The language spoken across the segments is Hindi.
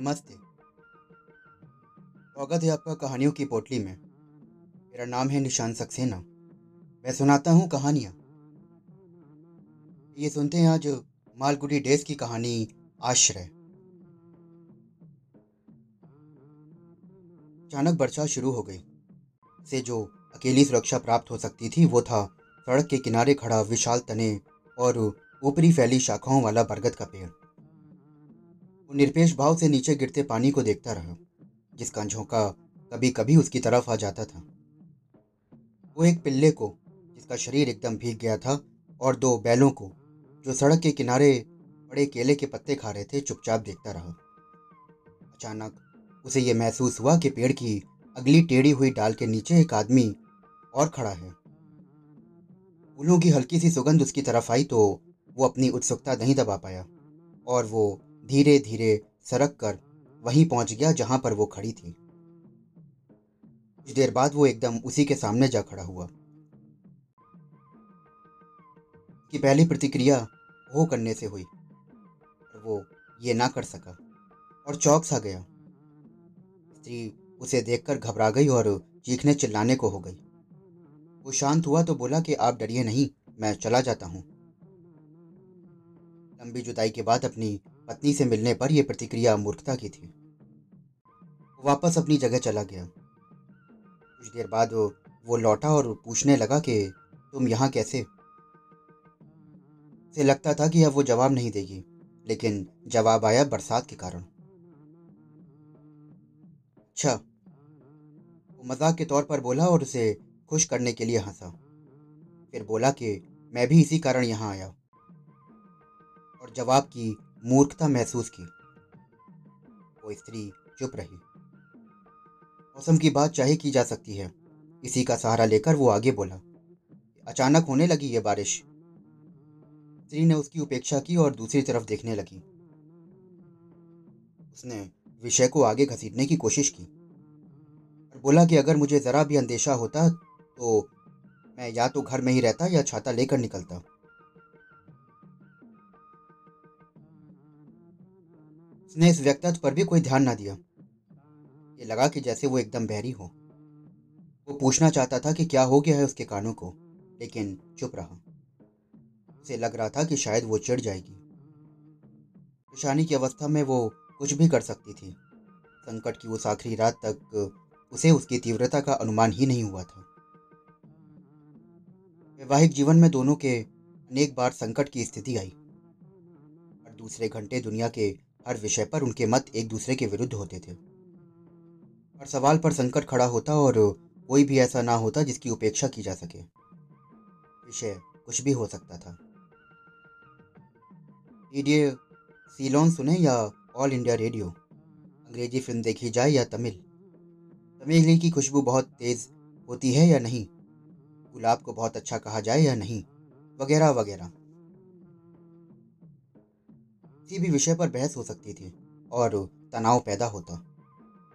नमस्ते। स्वागत है आपका कहानियों की पोटली में। मेरा नाम है निशान सक्सेना। मैं सुनाता हूँ कहानियाँ। ये सुनते हैं आज मालगुडी डेज़ की कहानी आश्रय। अचानक वर्षा शुरू हो गई। से जो अकेली सुरक्षा प्राप्त हो सकती थी, वो था सड़क के किनारे खड़ा विशाल तने और ऊपरी फैली शाखाओं वाला बरगद का पेड़। वो निरपेश भाव से नीचे गिरते पानी को देखता रहा जिसका झोंका कभी कभी उसकी तरफ़ आ जाता था। वो एक पिल्ले को, जिसका शरीर एकदम भीग गया था, और दो बैलों को, जो सड़क के किनारे बड़े केले के पत्ते खा रहे थे, चुपचाप देखता रहा। अचानक उसे यह महसूस हुआ कि पेड़ की अगली टेढ़ी हुई डाल के नीचे एक आदमी और खड़ा है। फूलों की हल्की सी सुगंध उसकी तरफ़ आई तो वो अपनी उत्सुकता नहीं दबा पाया, और वो धीरे धीरे सरक कर वहीं पहुँच गया जहाँ पर वो खड़ी थी। कुछ देर बाद वो एकदम उसी के सामने जा खड़ा हुआ। की पहली प्रतिक्रिया हो करने से हुई वो ये ना कर सका और चौक सा गया। स्त्री उसे देखकर घबरा गई और चीखने चिल्लाने को हो गई। वो शांत हुआ तो बोला कि, आप डरिए नहीं, मैं चला जाता हूँ। लंबी जुदाई के बाद अपनी पत्नी से मिलने पर यह प्रतिक्रिया मूर्खता की थी। वो वापस अपनी जगह चला गया। कुछ देर बाद वो लौटा और पूछने लगा कि, तुम यहाँ कैसे? से लगता था कि अब वो जवाब नहीं देगी, लेकिन जवाब आया बरसात के कारण। अच्छा वो मज़ाक के तौर पर बोला और उसे खुश करने के लिए हंसा। फिर बोला कि, मैं भी इसी कारण यहाँ आया और जवाब की मूर्खता महसूस की। वो स्त्री चुप रही। मौसम की बात चाहे की जा सकती है। इसी का सहारा लेकर वो आगे बोला, अचानक होने लगी ये बारिश? स्त्री ने उसकी उपेक्षा की और दूसरी तरफ़ देखने लगी। उसने विषय को आगे घसीटने की कोशिश की। और बोला कि अगर मुझे ज़रा भी अंदेशा होता तो मैं या तो घर में ही रहता या छाता लेकर निकलता। उसने इस व्यक्तित्व पर भी कोई ध्यान ना दिया। ये लगा कि जैसे वो एकदम बहरी हो। वो पूछना चाहता था कि क्या हो गया है उसके कानों को, लेकिन चुप रहा। उसे लग रहा था कि शायद वो चिढ़ जाएगी। परेशानी की अवस्था में वो कुछ भी कर सकती थी। संकट की उस आखिरी रात तक उसे उसकी तीव्रता का अनुमान ही नहीं हुआ था। वैवाहिक जीवन में दोनों के अनेक बार संकट की स्थिति आई। और दूसरे घंटे दुनिया के हर विषय पर उनके मत एक दूसरे के विरुद्ध होते थे। हर सवाल पर संकट खड़ा होता और कोई भी ऐसा ना होता जिसकी उपेक्षा की जा सके। विषय कुछ भी हो सकता था। रेडियो सीलोन सुने या ऑल इंडिया रेडियो? अंग्रेज़ी फ़िल्म देखी जाए या तमिल? तमिल की खुशबू बहुत तेज़ होती है या नहीं? गुलाब को बहुत अच्छा कहा जाए या नहीं? वगैरह वगैरह। किसी भी विषय पर बहस हो सकती थी और तनाव पैदा होता,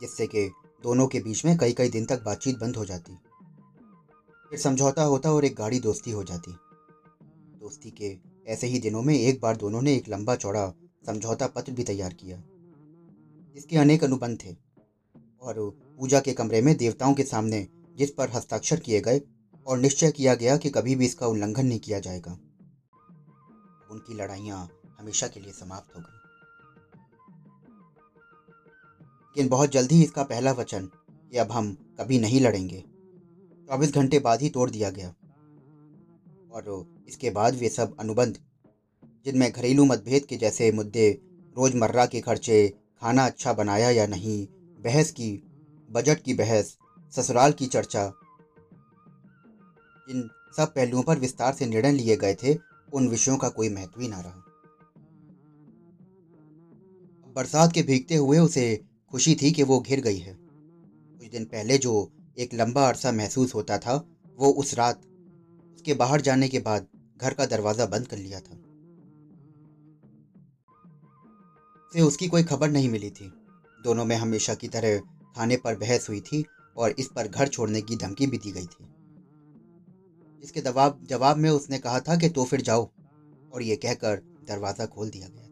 जिससे कि दोनों के बीच में कई कई दिन तक बातचीत बंद हो जाती। फिर समझौता होता और एक गाढ़ी दोस्ती हो जाती। दोस्ती के ऐसे ही दिनों में एक बार दोनों ने एक लंबा चौड़ा समझौता पत्र भी तैयार किया, जिसके अनेक अनुबंध थे और पूजा के कमरे में देवताओं के सामने जिस पर हस्ताक्षर किए गए और निश्चय किया गया कि कभी भी इसका उल्लंघन नहीं किया जाएगा। उनकी लड़ाइयाँ हमेशा के लिए समाप्त हो गई। लेकिन बहुत जल्दी इसका पहला वचन, कि अब हम कभी नहीं लड़ेंगे, चौबीस घंटे बाद ही तोड़ दिया गया। और इसके बाद वे सब अनुबंध, जिनमें घरेलू मतभेद के जैसे मुद्दे, रोज़मर्रा के खर्चे, खाना अच्छा बनाया या नहीं, बहस की, बजट की बहस, ससुराल की चर्चा, इन सब पहलुओं पर विस्तार से निर्णय लिए गए थे, उन विषयों का कोई महत्व ही ना रहा। बरसात के भीगते हुए उसे खुशी थी कि वो घिर गई है। कुछ दिन पहले जो एक लंबा अरसा महसूस होता था, वो उस रात, उसके बाहर जाने के बाद घर का दरवाज़ा बंद कर लिया था। से उसकी कोई खबर नहीं मिली थी। दोनों में हमेशा की तरह खाने पर बहस हुई थी और इस पर घर छोड़ने की धमकी भी दी गई थी। इसके जवाब जवाब में उसने कहा था कि तो फिर जाओ, और ये कहकर दरवाज़ा खोल दिया गया।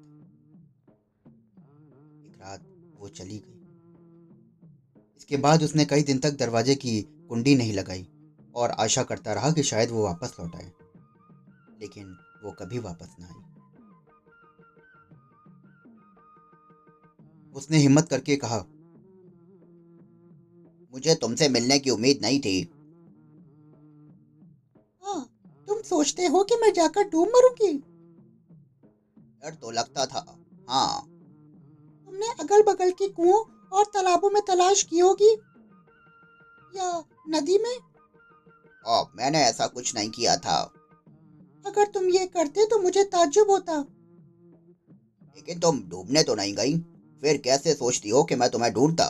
वो चली गई। इसके बाद उसने कई दिन तक दरवाजे की कुंडी नहीं लगाई और आशा करता रहा कि शायद वो वापस लौट आए। लेकिन वो कभी वापस ना आई। उसने हिम्मत करके कहा मुझे तुमसे मिलने की उम्मीद नहीं थी। हाँ तुम सोचते हो कि मैं जाकर डूब मरूँगी? डर तो लगता था हाँ। तुमने अगल बगल के कुओं और तालाबों में तलाश की होगी? या नदी में? ओ, मैंने ऐसा कुछ नहीं किया था। अगर तुम ये करते तो मुझे ताज्जुब होता। लेकिन तुम डूबने तो नहीं गई। फिर कैसे सोचती हो कि मैं तुम्हें ढूंढता?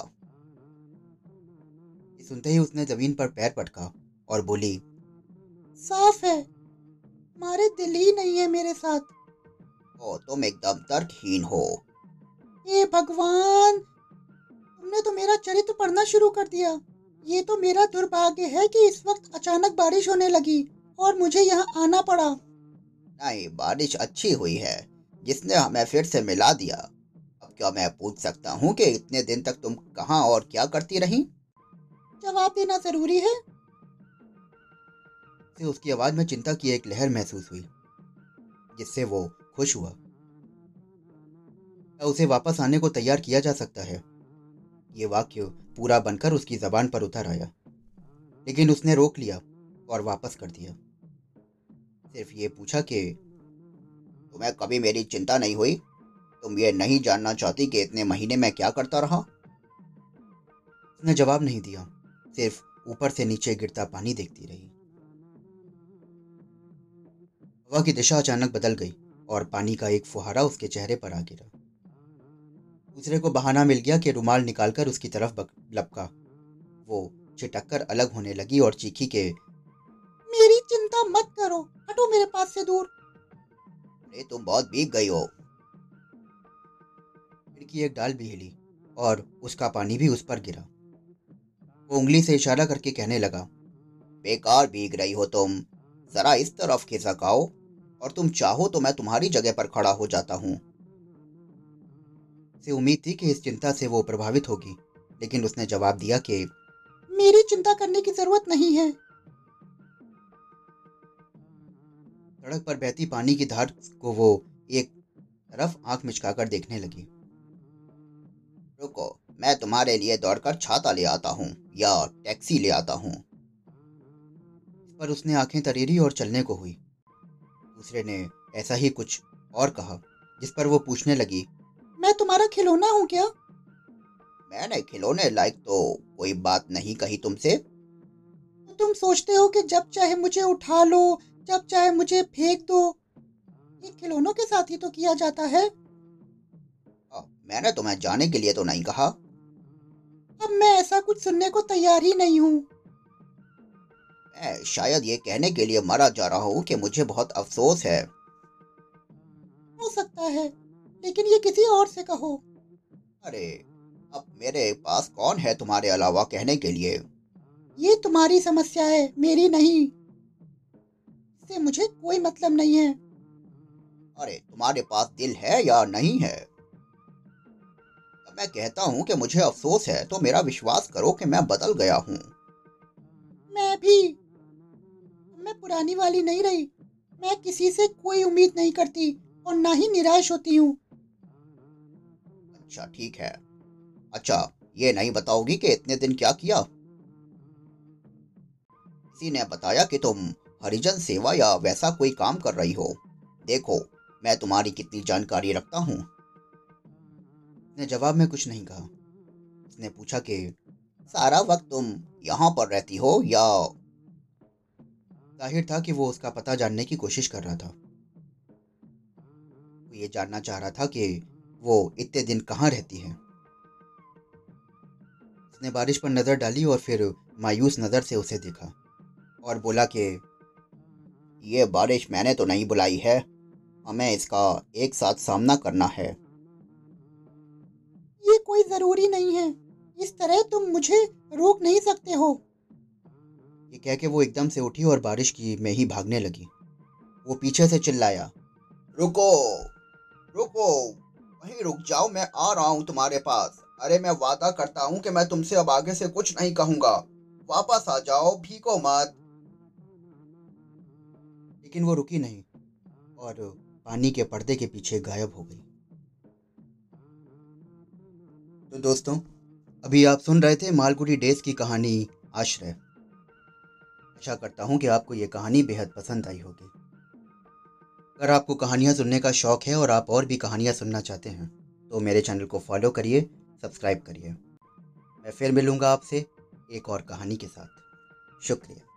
सुनते ही उसने ज़मीन पर पैर पटका और बोली साफ़ है। तुम्हारे दिल ही नहीं है मेरे साथ। ओ तुम एकदम तर्कहीन हो। हे भगवान तुमने तो मेरा चरित्र पढ़ना शुरू कर दिया। ये तो मेरा दुर्भाग्य है कि इस वक्त अचानक बारिश होने लगी और मुझे यहाँ आना पड़ा। नहीं बारिश अच्छी हुई है जिसने हमें फिर से मिला दिया। अब क्या मैं पूछ सकता हूँ कि इतने दिन तक तुम कहाँ और क्या करती रही? जवाब देना ज़रूरी है। से उसकी आवाज़ में चिंता की एक लहर महसूस हुई जिससे वो खुश हुआ। क्या उसे वापस आने को तैयार किया जा सकता है? ये वाक्य पूरा बनकर उसकी जबान पर उतर आया। लेकिन उसने रोक लिया और वापस कर दिया। सिर्फ़ ये पूछा कि, तुम्हें कभी मेरी चिंता नहीं हुई? तुम ये नहीं जानना चाहती कि इतने महीने में क्या करता रहा? उसने जवाब नहीं दिया। सिर्फ़ ऊपर से नीचे गिरता पानी देखती रही। हवा की दिशा अचानक बदल गई और पानी का एक फुहारा उसके चेहरे पर आ गिरा। दूसरे को बहाना मिल गया कि रुमाल निकालकर उसकी तरफ़ लपका। वो चिटक अलग होने लगी और चीखी के, मेरी चिंता मत करो, हटो मेरे पास से दूर। अरे, तुम बहुत भीग गई हो। खिड़की एक डाल भी हिली और उसका पानी भी उस पर गिरा। वो उंगली से इशारा करके कहने लगा, बेकार भीग रही हो तुम। जरा इस तरफ़ खिसकाओ और तुम चाहो तो मैं तुम्हारी जगह पर खड़ा हो जाता हूँ। से उम्मीद थी कि इस चिंता से वो प्रभावित होगी, लेकिन उसने जवाब दिया कि, मेरी चिंता करने की ज़रूरत नहीं है। सड़क पर बहती पानी की धार को वो एक तरफ़ आँख मिचकाकर देखने लगी। रुको, मैं तुम्हारे लिए दौड़कर छाता ले आता हूँ या टैक्सी ले आता हूँ। पर उसने आँखें तरीरी और चलने को हुई। दूसरे ने ऐसा ही कुछ और कहा, जिस पर वो पूछने लगी तुम्हारा खिलौना हूँ क्या मैंने खिलौने लायक तो कोई बात नहीं कही तुमसे। तो तुम सोचते हो कि जब चाहे मुझे उठा लो जब चाहे मुझे फेंक दो ये खिलौनों के साथ ही तो किया जाता है। आ, मैंने तुम्हें जाने के लिए तो नहीं कहा। अब मैं ऐसा कुछ सुनने को तैयार ही नहीं हूँ। मैं शायद ये कहने के लिए मरा जा रहा हूँ कि मुझे बहुत अफसोस है। हो सकता है। लेकिन ये किसी और से कहो। अरे अब मेरे पास कौन है तुम्हारे अलावा कहने के लिए? ये तुम्हारी समस्या है मेरी नहीं। इससे मुझे कोई मतलब नहीं है। अरे तुम्हारे पास दिल है या नहीं है? मैं कहता हूँ कि मुझे अफसोस है तो मेरा विश्वास करो कि मैं बदल गया हूँ। मैं भी। मैं पुरानी वाली नहीं रही। मैं किसी से कोई उम्मीद नहीं करती और ना ही निराश होती हूँ। अच्छा ठीक है। अच्छा ये नहीं बताओगी कि इतने दिन क्या किया? किसी ने बताया कि तुम हरिजन सेवा या वैसा कोई काम कर रही हो। देखो, मैं तुम्हारी कितनी जानकारी रखता हूँ। उसने जवाब में कुछ नहीं कहा। उसने पूछा कि, सारा वक्त तुम यहाँ पर रहती हो या ज़ाहिर था कि वो उसका पता जानने की कोशिश कर रहा था? वो ये जानना चाह रहा था कि वो इतने दिन कहाँ रहती है? उसने बारिश पर नज़र डाली और फिर मायूस नज़र से उसे देखा और बोला कि ये बारिश मैंने तो नहीं बुलाई है। हमें इसका एक साथ सामना करना है। ये कोई ज़रूरी नहीं है। इस तरह तुम मुझे रोक नहीं सकते हो। ये कह के वो एकदम से उठी और बारिश की में ही भागने लगी। वो पीछे से चिल्लाया रुको रुको वहीं रुक जाओ, मैं आ रहा हूँ तुम्हारे पास। अरे, मैं वादा करता हूँ कि मैं तुमसे अब आगे से कुछ नहीं कहूँगा। वापस आ जाओ भीको मत। लेकिन वो रुकी नहीं और पानी के पर्दे के पीछे गायब हो गई। तो दोस्तों, अभी आप सुन रहे थे मालगुडी डेज़ की कहानी आश्रय। आशा करता हूँ कि आपको ये कहानी बेहद पसंद आई होगी। अगर आपको कहानियाँ सुनने का शौक़ है और आप और भी कहानियाँ सुनना चाहते हैं तो मेरे चैनल को फॉलो करिए, सब्सक्राइब करिए। मैं फिर मिलूँगा आपसे एक और कहानी के साथ। शुक्रिया।